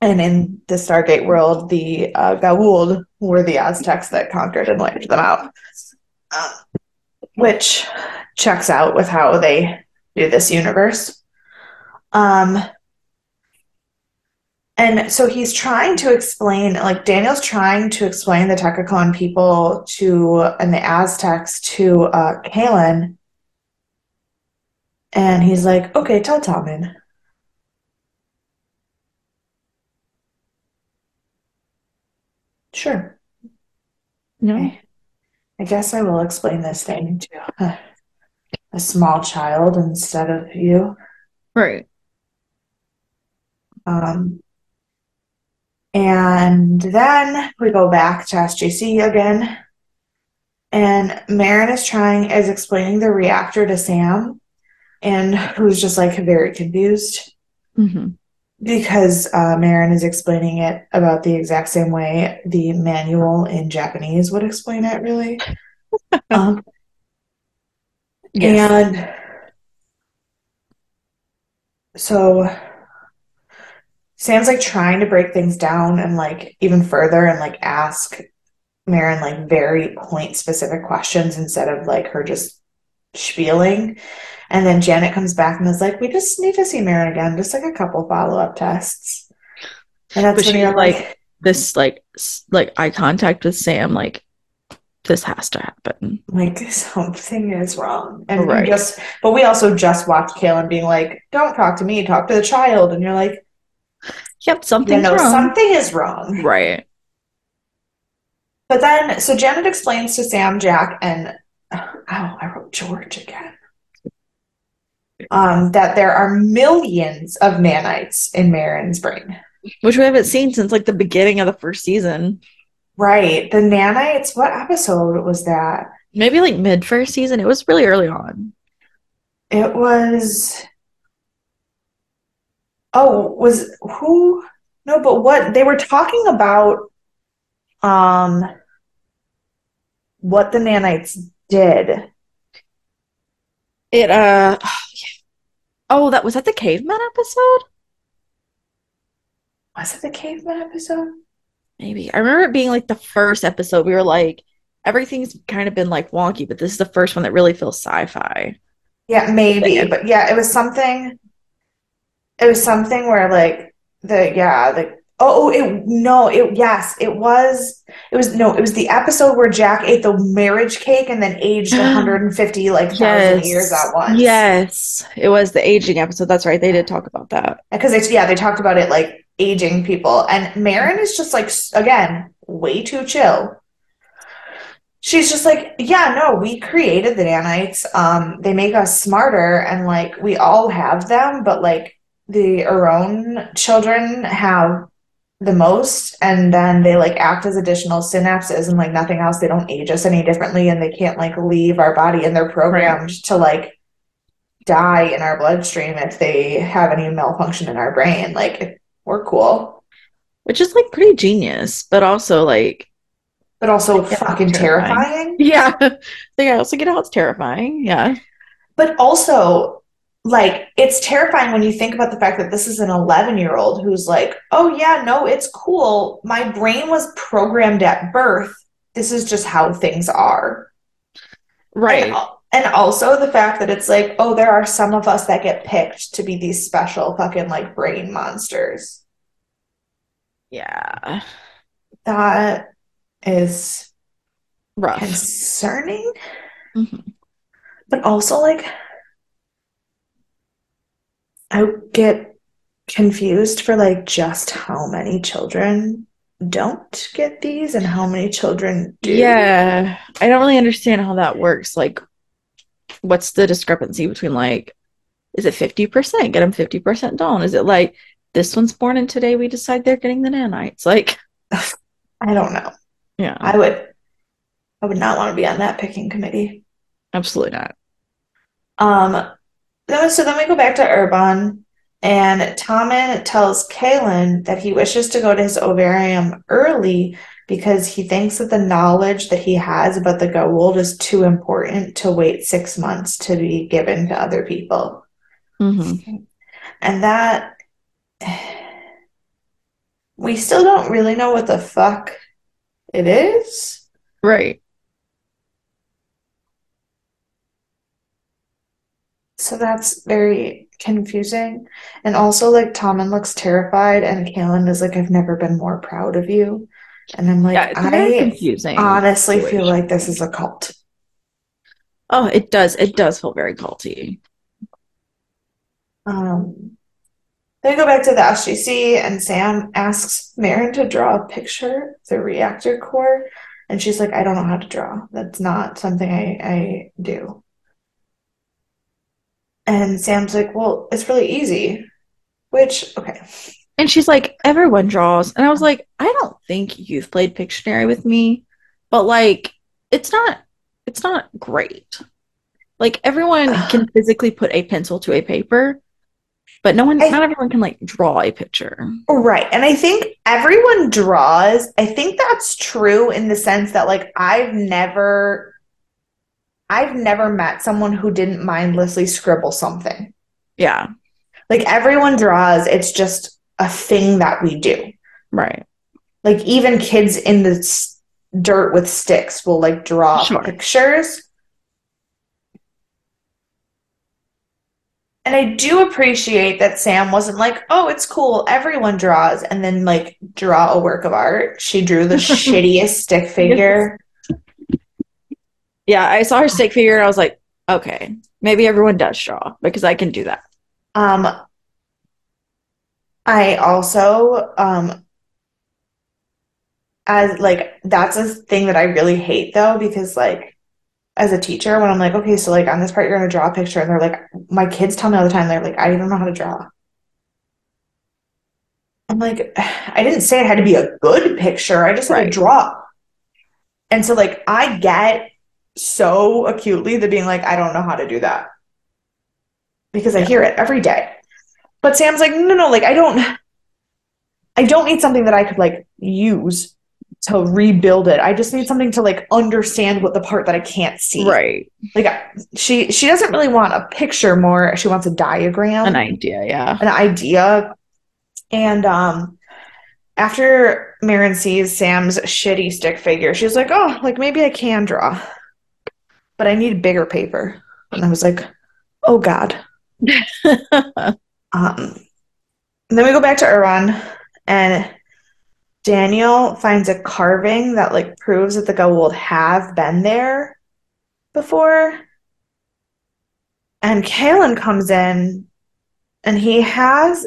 And in the Stargate world, the uh, Goa'uld were the Aztecs that conquered and wiped them out, Um, which checks out with how they do this universe. Um, and so he's trying to explain, like Daniel's trying to explain the Tekakon people to and the Aztecs to uh, Kalen, and he's like, "Okay, tell Tommen." Sure. No. Okay. I guess I will explain this thing to a, small child instead of you. Right. Um, and then we go back to SGC again. And Marin is trying, is explaining the reactor to Sam, and who's just like very confused hmm because uh, Marin is explaining it about the exact same way the manual in Japanese would explain it, really. Um, Yes. And so Sam's like trying to break things down and like even further and like ask Marin like very point specific questions instead of like her just spieling. And then Janet comes back and is like, we just need to see Marin again, just like a couple follow up tests. And that's But when you're like- like, This like like eye contact with Sam, like this has to happen. like something is wrong. And you Right. just, but we also just watched Kaylin being like, don't talk to me, talk to the child. And you're like, Yep, you something's know, wrong. something is wrong. Right. But then, so Janet explains to Sam, Jack, and oh, I wrote George again. Um, that there are millions of nanites in Marin's brain. Which we haven't seen since like the beginning of the first season. Right. The nanites, what episode was that? Maybe like mid first season. It was really early on. It was Oh, was who? No, but what they were talking about um what the nanites did. It uh oh, yeah. oh that was that the caveman episode? Was it the caveman episode? Maybe. I remember it being like the first episode. We were like, everything's kind of been like wonky, but this is the first one that really feels sci-fi. Yeah, maybe. But yeah, it was something it was something where like the yeah, the oh, oh it no, it yes, it was it was no, it was the episode where Jack ate the marriage cake and then aged 150 like thousand years at once. Yes, it was the aging episode. That's right. They did talk about that. because it's yeah they talked about it like aging people. And Marin is just like again way too chill. She's just like yeah no we created the nanites. Um they make us smarter and like we all have them but like the own children have the most. And then they like act as additional synapses and like nothing else. They don't age us any differently and they can't like leave our body and they're programmed to like die in our bloodstream if they have any malfunction in our brain. Like we're cool, Which is like pretty genius, but also like but also fucking terrifying. terrifying. yeah. I also get how it's terrifying. Yeah. But also, like it's terrifying when you think about the fact that this is an 11 year old who's like, oh yeah, no, it's cool. My brain was programmed at birth. This is just how things are. Right. And, and also the fact that it's like, oh, there are some of us that get picked to be these special fucking like brain monsters. Yeah. That is Rough. concerning, Mhm. but also like I get confused for like just how many children don't get these and how many children do. Yeah. I don't really understand how that works. Like, what's the discrepancy between like, is it 50%? Get them 50% done. Is it like this one's born and today we decide they're getting the nanites? Like, I don't know. yeah, I would I would not want to be on that picking committee. absolutely not. Um then so then we go back to Orban and Tommen tells Kalen that he wishes to go to his ovarium early because he thinks that the knowledge that he has about the Goa'uld is too important to wait six months to be given to other people. hmm And that we still don't really know what the fuck it is. Right. So that's very confusing. And also, like, Tommen looks terrified, and Kalen is like, I've never been more proud of you. And I'm like, Yeah, I confusing. honestly feel like this is a cult. Oh, it does. It does feel very culty. Um, then we go back to the SGC, and Sam asks Marin to draw a picture of the reactor core. And she's like, I don't know how to draw. That's not something I, I do. And Sam's like, Well, it's really easy. Which, okay. And she's like, everyone draws. And I was like, I don't think you've played Pictionary with me, but like, it's not, it's not great. Like everyone can physically put a pencil to a paper, but no one, I- not everyone can like draw a picture. Right. And I think everyone draws. I think that's true in the sense that like I've never I've never met someone who didn't mindlessly scribble something. Yeah, Like everyone draws, it's just a thing that we do. right. Like even kids in the s- dirt with sticks will like draw Sure. pictures. And I do appreciate that Sam wasn't like, oh, it's cool, everyone draws, and then like draw a work of art. She drew the shittiest stick figure. Yeah, I saw her stick figure and I was like, okay, maybe everyone does draw because I can do that. Um, I also um as like that's a thing that I really hate though, because like as a teacher, when I'm like, okay, so like on this part, you're gonna draw a picture, and they're like, my kids tell me all the time, they're like, I don't know how to draw. I'm like, I didn't say it had to be a good picture. I just said Right. draw. And so like I get so acutely the being like, I don't know how to do that. Because I Yeah. hear it every day. But Sam's like, no, no, like I don't I don't need something that I could like use to rebuild it. I just need something to like understand what the part that I can't see. Right. Like she she doesn't really want a picture more. She wants a diagram An idea, yeah. an idea. And um after Marin sees Sam's shitty stick figure, she's like, Oh, like maybe I can draw. But I need bigger paper. And I was like, Oh God. Um and then we go back to Iran and Daniel finds a carving that like proves that the Goa'uld have been there before. And Kalen comes in and he has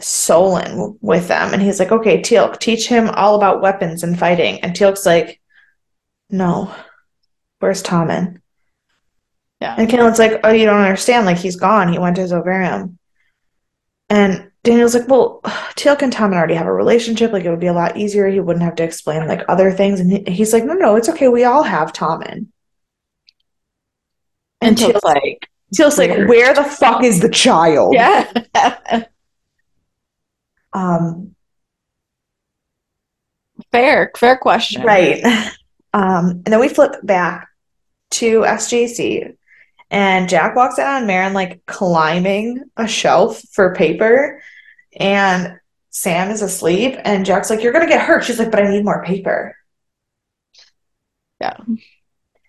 Solon with them. And he's like, okay, Teal'c, teach him all about weapons and fighting. And Teal'c's like, no, where's Tommen? Yeah. And Kalen's like, oh, you don't understand. Like, he's gone. He went to Zovarium. And Daniel's like, well, Teal'c and Tommen already have a relationship. Like, it would be a lot easier. He wouldn't have to explain, like, other things. And he- he's like, no, no, it's okay. We all have Tommen. And Teal'c's, like, Teal'c's like, weird. where the fuck is the child? yeah. Um, fair, fair question. Right. Um, and then we flip back to SGC, and Jack walks in on Marin like climbing a shelf for paper, and Sam is asleep, and Jack's like, "You're gonna get hurt." She's like, "But I need more paper." Yeah.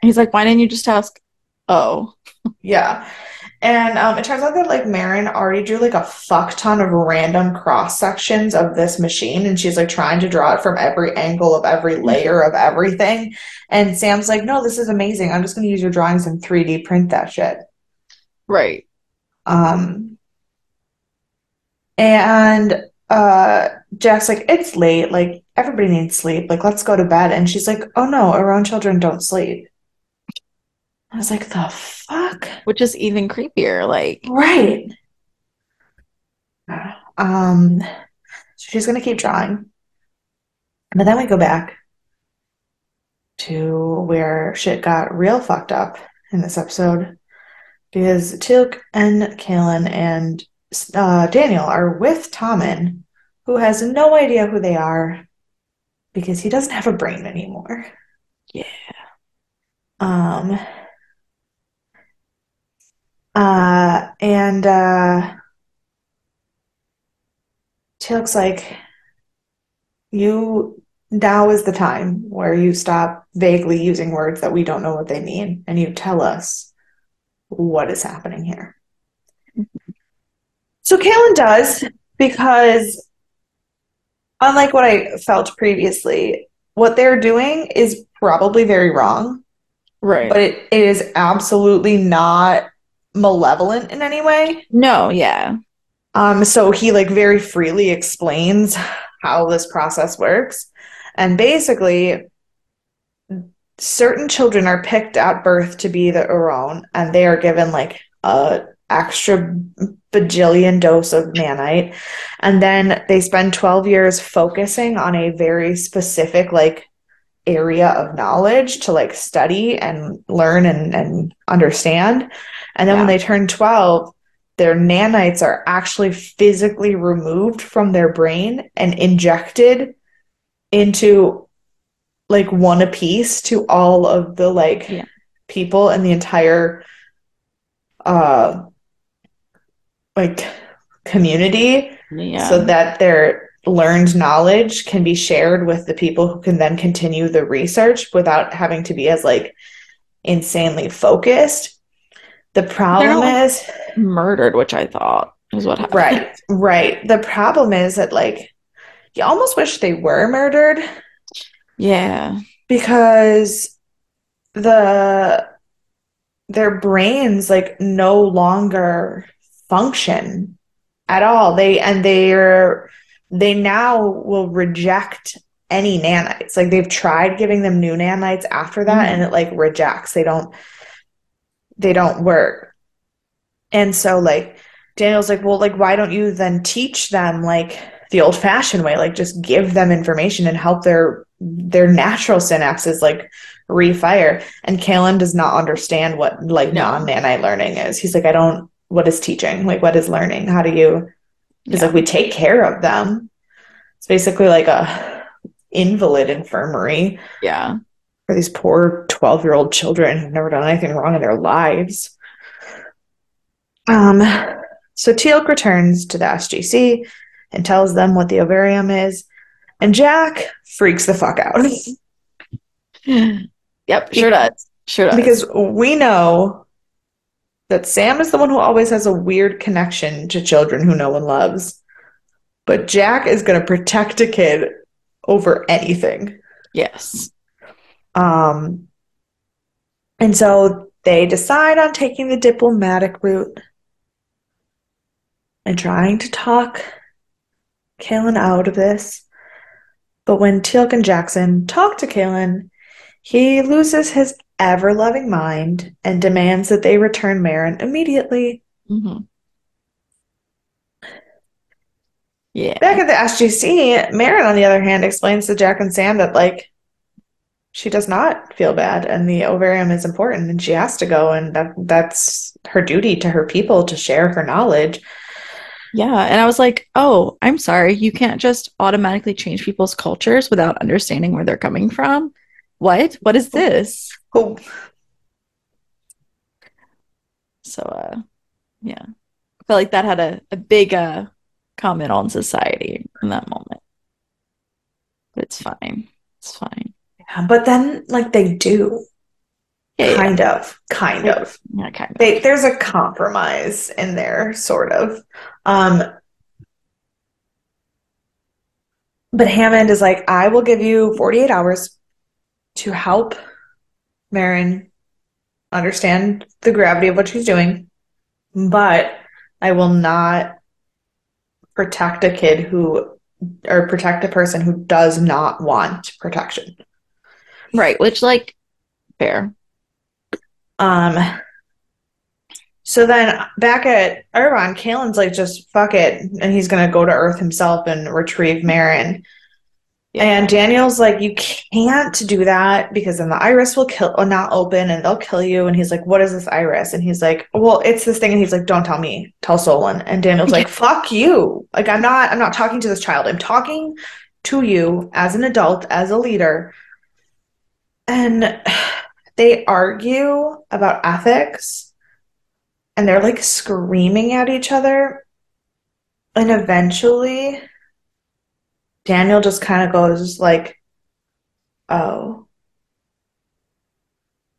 He's like, why didn't you just ask? Oh, Yeah. And um, it turns out that like Marin already drew like a fuck ton of random cross sections of this machine, and she's like trying to draw it from every angle of every layer of everything. And Sam's like, "No, this is amazing. I'm just gonna use your drawings and 3D print that shit." right. Um, and uh, Jack's like, "It's late. Like everybody needs sleep. Like let's go to bed." And she's like, "Oh no, our own children don't sleep." I was like, "The fuck." Which is even creepier. Like, Right. Um, so she's gonna keep drawing. But then we go back to where shit got real fucked up in this episode because Teal'c and Kalen and uh, Daniel are with Tommen, who has no idea who they are because he doesn't have a brain anymore. Yeah. Um, uh, and uh, Teal'c's like, you now is the time where you stop vaguely using words that we don't know what they mean, and you tell us what is happening here. So Kalen does because, unlike what I felt previously, what they're doing is probably very wrong, right. but it, it is absolutely not malevolent in any way. no, yeah. Um, so he like very freely explains how this process works. And basically, certain children are picked at birth to be the Uron, and they are given like a extra bajillion dose of nanite. And then they spend 12 years focusing on a very specific like area of knowledge to like study and learn and, and understand. And then when they turn 12, their nanites are actually physically removed from their brain and injected into like one apiece to all of the like Yeah. people in the entire uh like community Yeah. so that their learned knowledge can be shared with the people who can then continue the research without having to be as like insanely focused. The problem like- is Murdered, which I thought is what happened. right, right. The problem is that like you almost wish they were murdered Yeah. because the their brains like no longer function at all they and they're they now will reject any nanites. Like they've tried giving them new nanites after that Mhm. and it like rejects. They don't they don't work. And so like Daniel's like, "Well, like why don't you then teach them like the old-fashioned way, like just give them information and help their their natural synapses like refire." And Kalen does not understand what like No. non-nanite learning is. He's like, "I don't what is teaching? Like what is learning? How do you He's Yeah. like, we take care of them. It's basically like a invalid infirmary Yeah. for these poor 12 year old children who've never done anything wrong in their lives. Um, so Teal'c returns to the SGC and tells them what the ovarium is, and Jack freaks the fuck out Yep, sure does. Sure does. because we know that Sam is the one who always has a weird connection to children who no one loves. But Jack is going to protect a kid over anything. yes. Um, and so they decide on taking the diplomatic route and trying to talk Kalen out of this. But when Teal'c and Jackson talk to Kalen, he loses his ever loving mind and demands that they return Marin immediately. hmm Yeah. Back at the SGC, Marin, on the other hand, explains to Jack and Sam that, like, she does not feel bad and the ovarium is important and she has to go and that that's her duty to her people to share her knowledge. Yeah. And I was like, oh, I'm sorry. You can't just automatically change people's cultures without understanding where they're coming from. What? What is this? Oh, So, uh, yeah. I felt like that had a, a big uh, comment on society in that moment. But it's fine. It's fine. Yeah, but then, like, they do. Yeah, yeah. Kind of. Kind of. Yeah, kind of. They, there's a compromise in there, sort of. Um, but Hammond is like, I will give you 48 hours to help Marin understand the gravity of what she's doing, but I will not protect a kid who, or protect a person who does not want protection. Right. Which, like, fair. Um, so then back at Irvine, Kalen's like, just fuck it. And he's to go to Earth himself and retrieve Marin. Yeah. And Daniel's like, you can't do that because then the iris will kill, will not open and they'll kill you. And he's like, what is this iris? And he's like, well, it's this thing. And he's like, don't tell me, tell Solon. And Daniel's like, fuck you. Like, I'm not, I'm not talking to this child. I'm talking to you as an adult, as a leader. And they argue about ethics and they're like screaming at each other. And eventually, Daniel just kind of goes like, "Oh."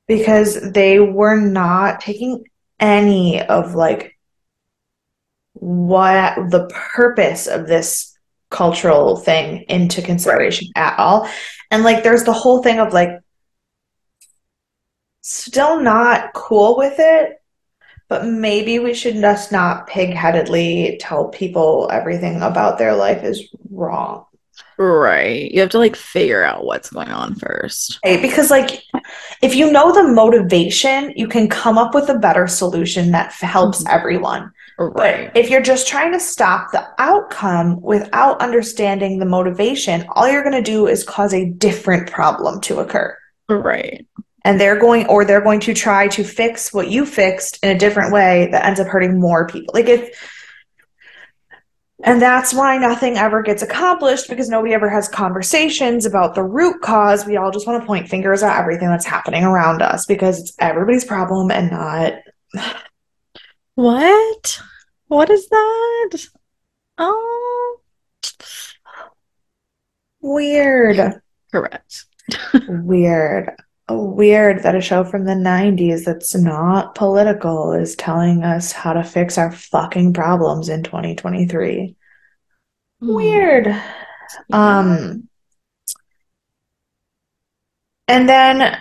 Because they were not taking any of like what the purpose of this cultural thing into consideration at all. And like there's the whole thing of like still not cool with it, but maybe we should just not pig-headedly tell people everything about their life is wrong. Right. You have to, like, figure out what's going on first. Right? Because like if you know the motivation, you can come up with a better solution that f- helps Mhm. everyone. Right. But if you're just trying to stop the outcome without understanding the motivation, all you're going to do is cause a different problem to occur. Right. and they're going or they're going to try to fix what you fixed in a different way that ends up hurting more people like it and that's why nothing ever gets accomplished because nobody ever has conversations about the root cause we all just want to point fingers at everything that's happening around us because it's everybody's problem and not What? What is that? Oh, weird correct. weird weird that a show from the 90s that's not political is telling us how to fix our fucking problems in 2023 Weird. Um, and then,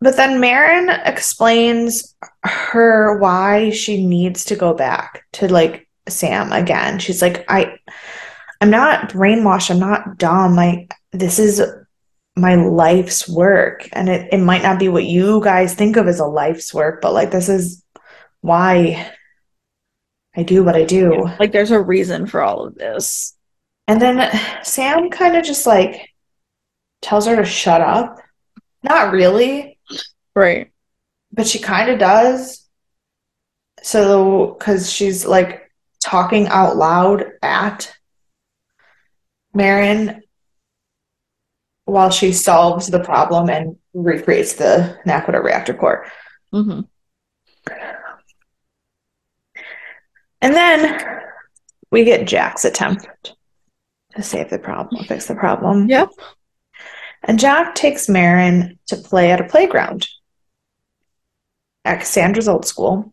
but then Marin explains her why she needs to go back to like Sam again. She's like, I, I'm not brainwashed. I'm not dumb. Like this is my life's work. And it, it might not be what you guys think of as a life's work, but like this is why I do what I do. Like there's a reason for all of this. And then Sam kind of just like tells her to shut up. Not really, Right. but she kind of does. So, because she's like talking out loud at Marin while she solves the problem and recreates the Naquadah reactor core. hmm And then we get Jack's attempt to save the problem, fix the problem. Yep. And Jack takes Marin to play at a playground at Cassandra's old school.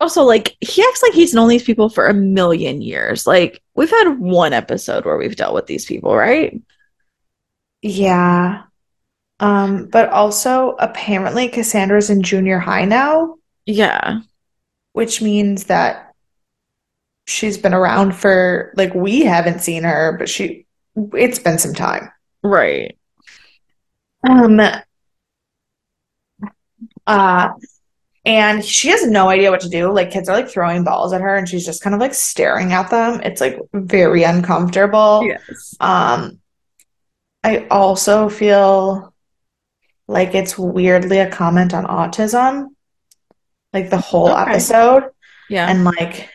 Also, like he acts like he's known these people for a million years. Like we've had one episode where we've dealt with these people, right? Yeah. Um, but also apparently Cassandra's in junior high now, Yeah. which means that she's been around for like we haven't seen her, but she it's been some time. Right. Um uh and she has no idea what to do. Like kids are like throwing balls at her and she's just kind of like staring at them. It's like very uncomfortable. Yes. Um, I also feel like it's weirdly a comment on autism, like the whole Okay. episode, Yeah. and like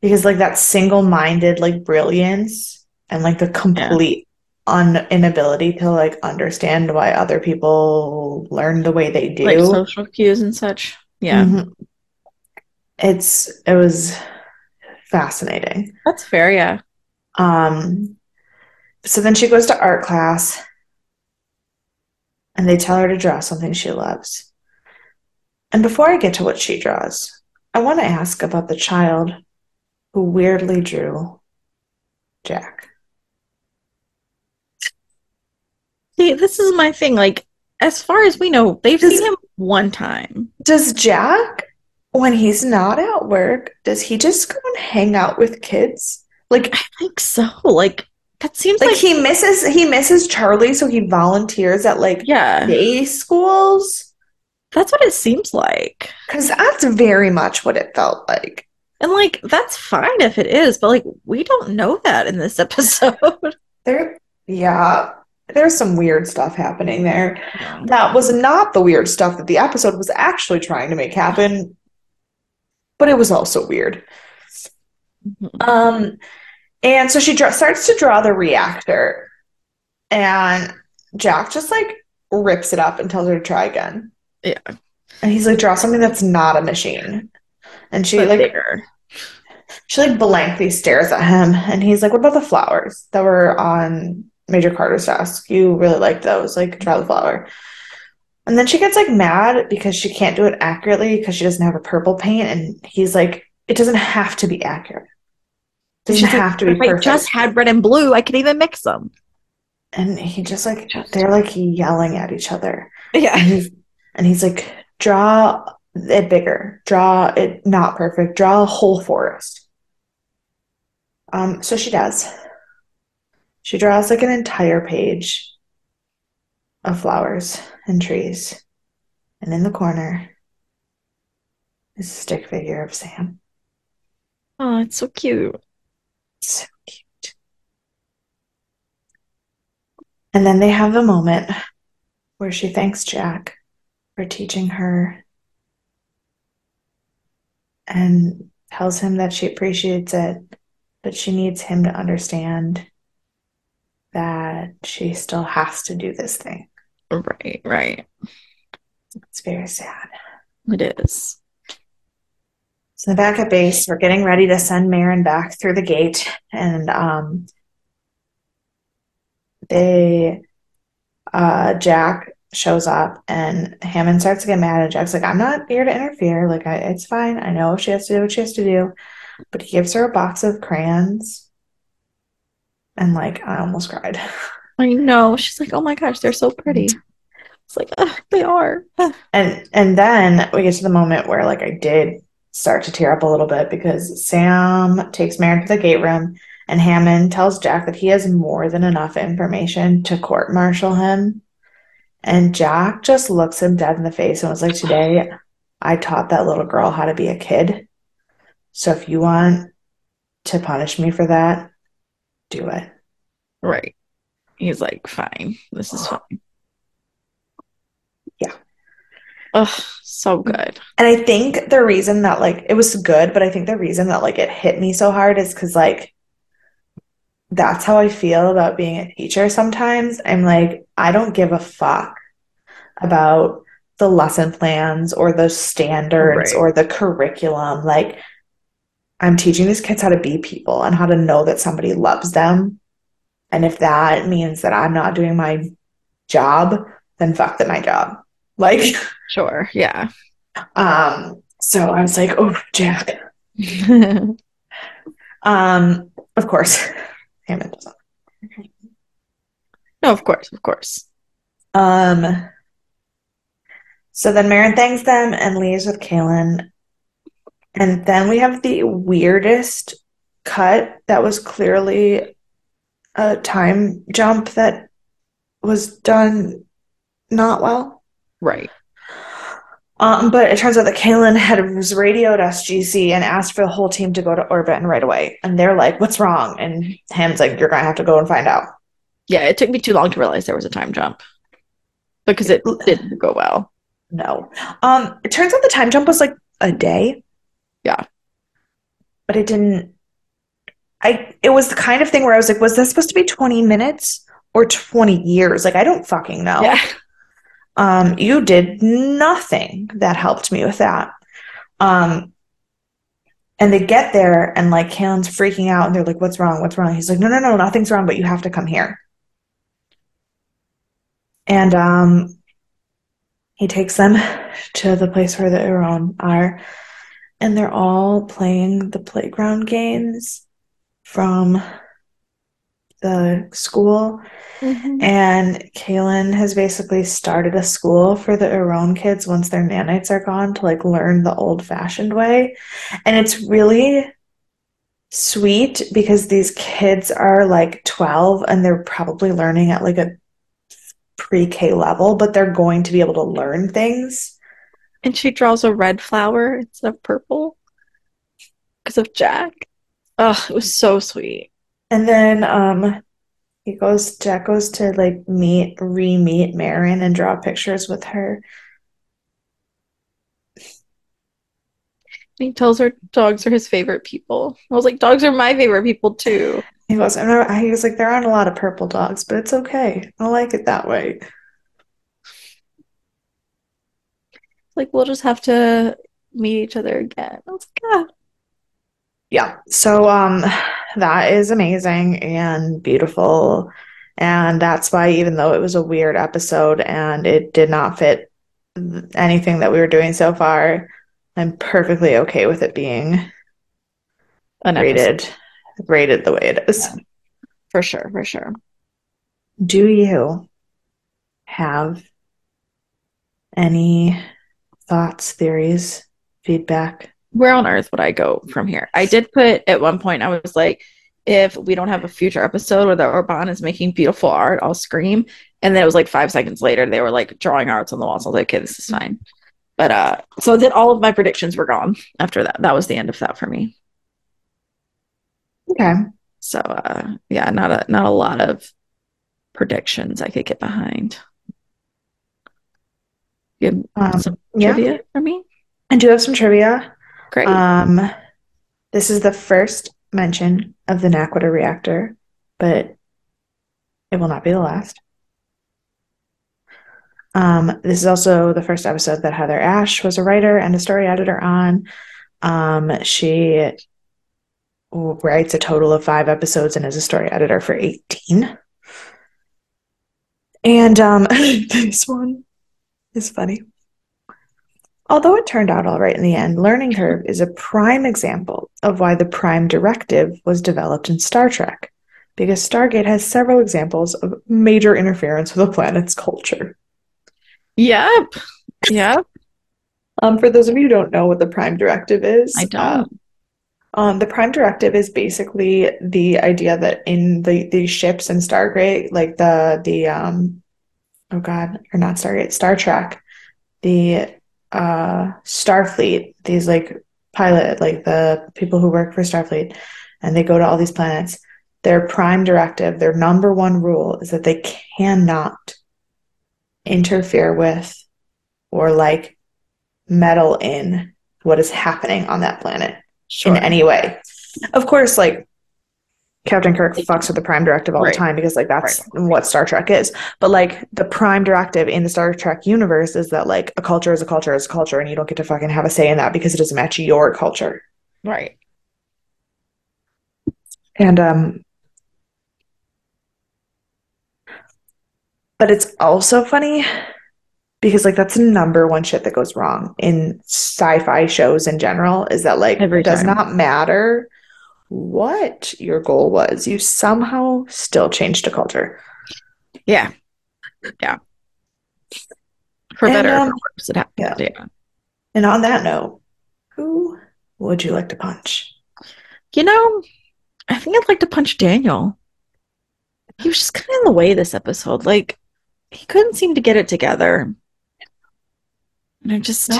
because like that single-minded like brilliance and like the complete un inability to like understand why other people learn the way they do. like social cues and such. Yeah. Mhm. It's it was fascinating. That's fair. Yeah. Um, so then she goes to art class and they tell her to draw something she loves. And before I get to what she draws, I want to ask about the child who weirdly drew Jack. See, this is my thing. Like, as far as we know, they've Does- seen him one time. Does Jack, when he's not at work, does he just go and hang out with kids? Like, I think so. Like, that seems like like, he misses he misses Charlie, so he volunteers at like yeah, day schools. that's what it seems like. Because that's very much what it felt like. And like, that's fine if it is, but like, we don't know that in this episode. There, yeah, there's some weird stuff happening there. That was not the weird stuff that the episode was actually trying to make happen, but it was also weird. Mhm. Um, and so she dra- starts to draw the reactor, and Jack just like rips it up and tells her to try again. Yeah. And he's like, draw something that's not a machine. And she But like bigger. She like blankly stares at him, and he's like, "What about the flowers that were on Major Carter's desk? You really like those? Like, draw the flower." And then she gets like mad because she can't do it accurately because she doesn't have a purple paint, and he's like, "It doesn't have to be accurate. It doesn't She's like, have to be if I just had red and blue, I could even mix them. And he just like they're like yelling at each other, and Yeah. he's and he's like, "Draw it bigger. Draw it not perfect. Draw a whole forest." Um, so she does. She draws like an entire page of flowers and trees. And in the corner is a stick figure of Sam. Oh, it's so cute. So cute. And then they have a moment where she thanks Jack for teaching her and tells him that she appreciates it, but she needs him to understand that she still has to do this thing. Right, right. It's very sad. It is. So back at base, we're getting ready to send Marin back through the gate, and um, they, uh, Jack shows up, and Hammond starts to get mad, and Jack's like, "I'm not here to interfere. Like, I, it's fine. I know she has to do what she has to do." But he gives her a box of crayons, and like, I almost cried. I know. She's like, oh my gosh, they're so pretty. Mm-hmm. It's like, "Ugh, they are. And and then we get to the moment where like I did start to tear up a little bit because Sam takes Marin to the gate room and Hammond tells Jack that he has more than enough information to court martial him. And Jack just looks him dead in the face and was like, Today, I taught that little girl how to be a kid. So if you want to punish me for that, do it. Right. He's like, Fine, this is fine. Yeah. Oh, so good. And I think the reason that like it was good, but I think the reason that like it hit me so hard is because like that's how I feel about being a teacher sometimes. I'm like, I don't give a fuck about the lesson plans or the standards Right. or the curriculum. Like, I'm teaching these kids how to be people and how to know that somebody loves them. And if that means that I'm not doing my job, then fuck that my job. Like, Sure. Yeah. um, so I was like, oh, Jack. Um, of course, Hammond doesn't. no, of course, of course. Um, so then Marin thanks them and leaves with Kaylin. And then we have the weirdest cut that was clearly a time jump that was done not well. Right. Um, but it turns out that Kaylin had radioed SGC and asked for the whole team to go to orbit and right away. And they're like, "What's wrong?" And Ham's like, "You're gonna have to go and find out." Yeah, it took me too long to realize there was a time jump because it didn't go well. No. Um, it turns out the time jump was like a day. Yeah. But it didn't I it was the kind of thing where I was like, was this supposed to be 20 minutes or 20 years? Like I don't fucking know. Yeah. Um, you did nothing that helped me with that. Um and they get there and like Kaylin's freaking out and they're like, What's wrong? What's wrong? He's like, No, no, no, nothing's wrong, but you have to come here. And um he takes them to the place where the Iran are, and they're all playing the playground games from the school. Mm-hmm. And Kaylin has basically started a school for the Iran kids once their nanites are gone to like learn the old fashioned way. And it's really sweet because these kids are like 12 and they're probably learning at like a pre-K level, but they're going to be able to learn things. And she draws a red flower instead of purple because of Jack. Oh, it was so sweet. And then um he goes Jack goes to like meet re-meet Marin and draw pictures with her. He tells her dogs are his favorite people. I was like, dogs are my favorite people too. He goes, I he was like, there aren't a lot of purple dogs, but it's okay. I like it that way. Like, we'll just have to meet each other again. I was like, ah. Yeah. So um that is amazing and beautiful. And that's why even though it was a weird episode and it did not fit anything that we were doing so far, I'm perfectly okay with it being An episode. rated rated the way it is. For sure, for sure. Do you have any thoughts, theories, feedback? Where on earth would I go from here? I did put at one point, I was like, if we don't have a future episode where the Orban is making beautiful art, I'll scream. And then it was like five seconds later, they were like drawing arts on the walls. I was like, okay, this is fine. But uh, so then all of my predictions were gone after that. That was the end of that for me. Okay. So uh, yeah, not a not a lot of predictions I could get behind. You have Um, some yeah. trivia for me? I do have some trivia. Great. Um, this is the first mention of the Naquadah reactor, but it will not be the last. Um, this is also the first episode that Heather Ash was a writer and a story editor on. Um, she writes a total of five episodes and is a story editor for 18. And um, this one is funny. Although it turned out all right in the end, Learning Curve is a prime example of why the Prime Directive was developed in Star Trek, because Stargate has several examples of major interference with a planet's culture. Yep. Yep. Um, for those of you who don't know what the Prime Directive is, I don't. Uh, um, the Prime Directive is basically the idea that in the the ships in Stargate, like the the um, oh god, or not Stargate, Star Trek, the uh Starfleet, these like pilot, like the people who work for Starfleet, and they go to all these planets. Their prime directive, their number one rule is that they cannot interfere with or like meddle in what is happening on that planet Sure. in any way. Of course, like Captain Kirk fucks with the Prime Directive all Right. the time because like that's what Star Trek is. But like the Prime Directive in the Star Trek universe is that like a culture is a culture is a culture, and you don't get to fucking have a say in that because it doesn't match your culture. Right. And um but it's also funny because like that's the number one shit that goes wrong in sci-fi shows in general is that like Every it does time. not matter what your goal was, you somehow still changed a culture. Yeah. Yeah. For And, better um, for worse, it happens. yeah. Yeah. And on that note, who would you like to punch? You know, I think I'd like to punch Daniel. He was just kind of in the way this episode. Like, he couldn't seem to get it together. And I'm just,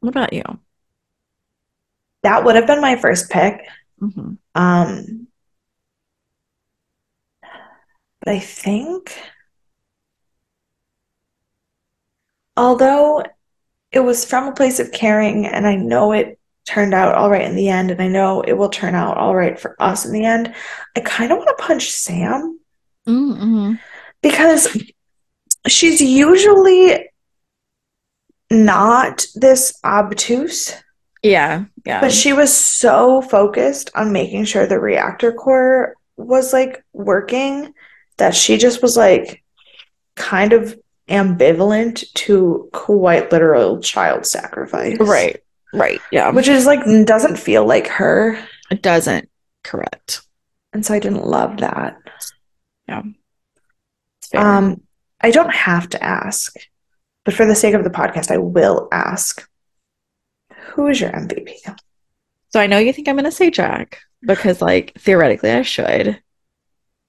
what about you? That would have been my first pick. Mhm. Um, but I think, although it was from a place of caring, and I know it turned out all right in the end, and I know it will turn out all right for us in the end, I kind of want to punch Sam Mm-mm. because she's usually not this obtuse. Yeah, yeah. But she was so focused on making sure the reactor core was like working that she just was like kind of ambivalent to quite literal child sacrifice. Right, right. Yeah. Which is like doesn't feel like her. It doesn't. Correct. And so I didn't love that. Fair. Um I don't have to ask, but for the sake of the podcast, I will ask. Who is your MVP? So I know you think I'm gonna say Jack because, like, theoretically I should,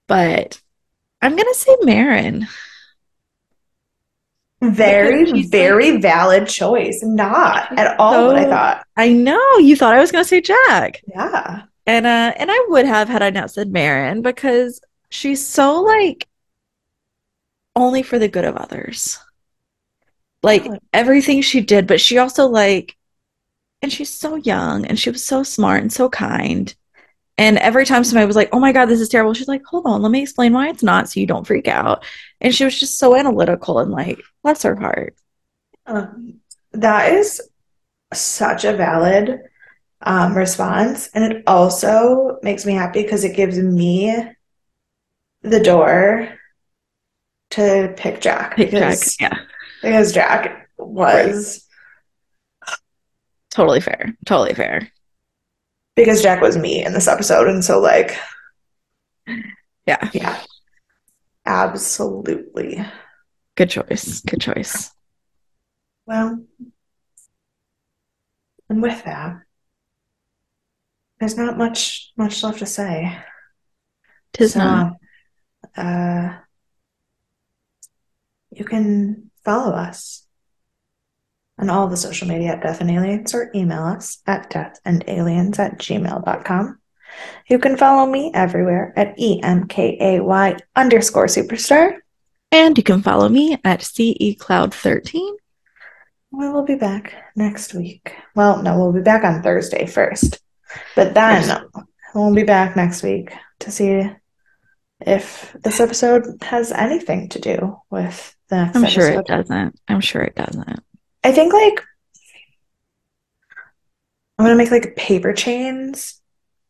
but I'm gonna say Merrin. Very, very valid choice. Not at all what I thought. I know you thought I was gonna say Jack, Yeah. and uh, and I would have had I not said Merrin because she's so like only for the good of others. Like everything she did, but she also like, and she's so young and she was so smart and so kind. And every time somebody was like, "Oh my God, this is terrible," she's like, "Hold on, let me explain why it's not, so you don't freak out." And she was just so analytical and like, bless her heart. Um, that is such a valid um, response. And it also makes me happy because it gives me the door to pick Jack Pick Jack, because, yeah, because Jack was totally fair, totally fair. because Jack was me in this episode. And so like Yeah, yeah. Absolutely. good choice, good choice. Well, and with that, there's not much much left to say. Tis So, not. uh, you can follow us on all the social media at Death and Aliens or email us at deathandaliens at gmail.com. You can follow me everywhere at EMKAY underscore superstar. And you can follow me at CE Cloud 13. We will be back next week. Well, no, we'll be back on Thursday first. But then we'll be back next week to see if this episode has anything to do with the next I'm sure it doesn't. I'm sure it doesn't. I think like I'm gonna make like paper chains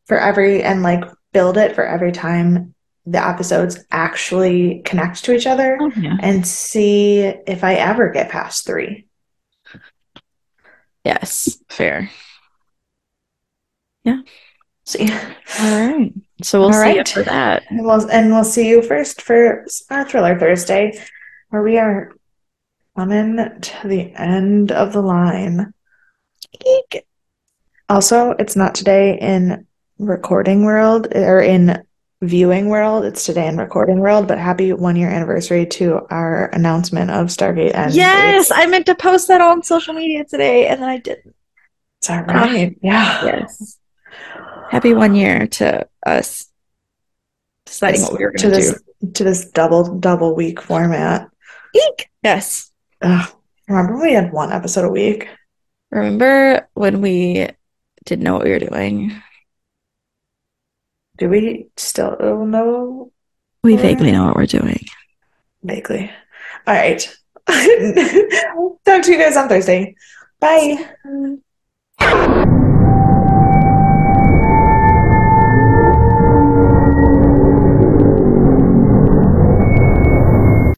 for every and like build it for every time the episodes actually connect to each other Oh, yeah. and see if I ever get past three. Yes, fair. Yeah. See. All right. So we'll All see right. you for that. And we'll, and we'll see you first for our Thriller Thursday, where we are Coming to the end of the line. Eek. Also, it's not today in recording world or in viewing world. It's today in recording world, but happy one year anniversary to our announcement of Stargate End. Yes. I meant to post that on social media today, and then I didn't. It's all right. yeah. Yes. Happy one year to us deciding what we were to going to this to this double double week format. Eek. Yes. Ugh. Remember when we had one episode a week? Remember when we didn't know what we were doing? Do we still know We vaguely know what we're doing. vaguely? All right. Talk to you guys on Thursday. Bye.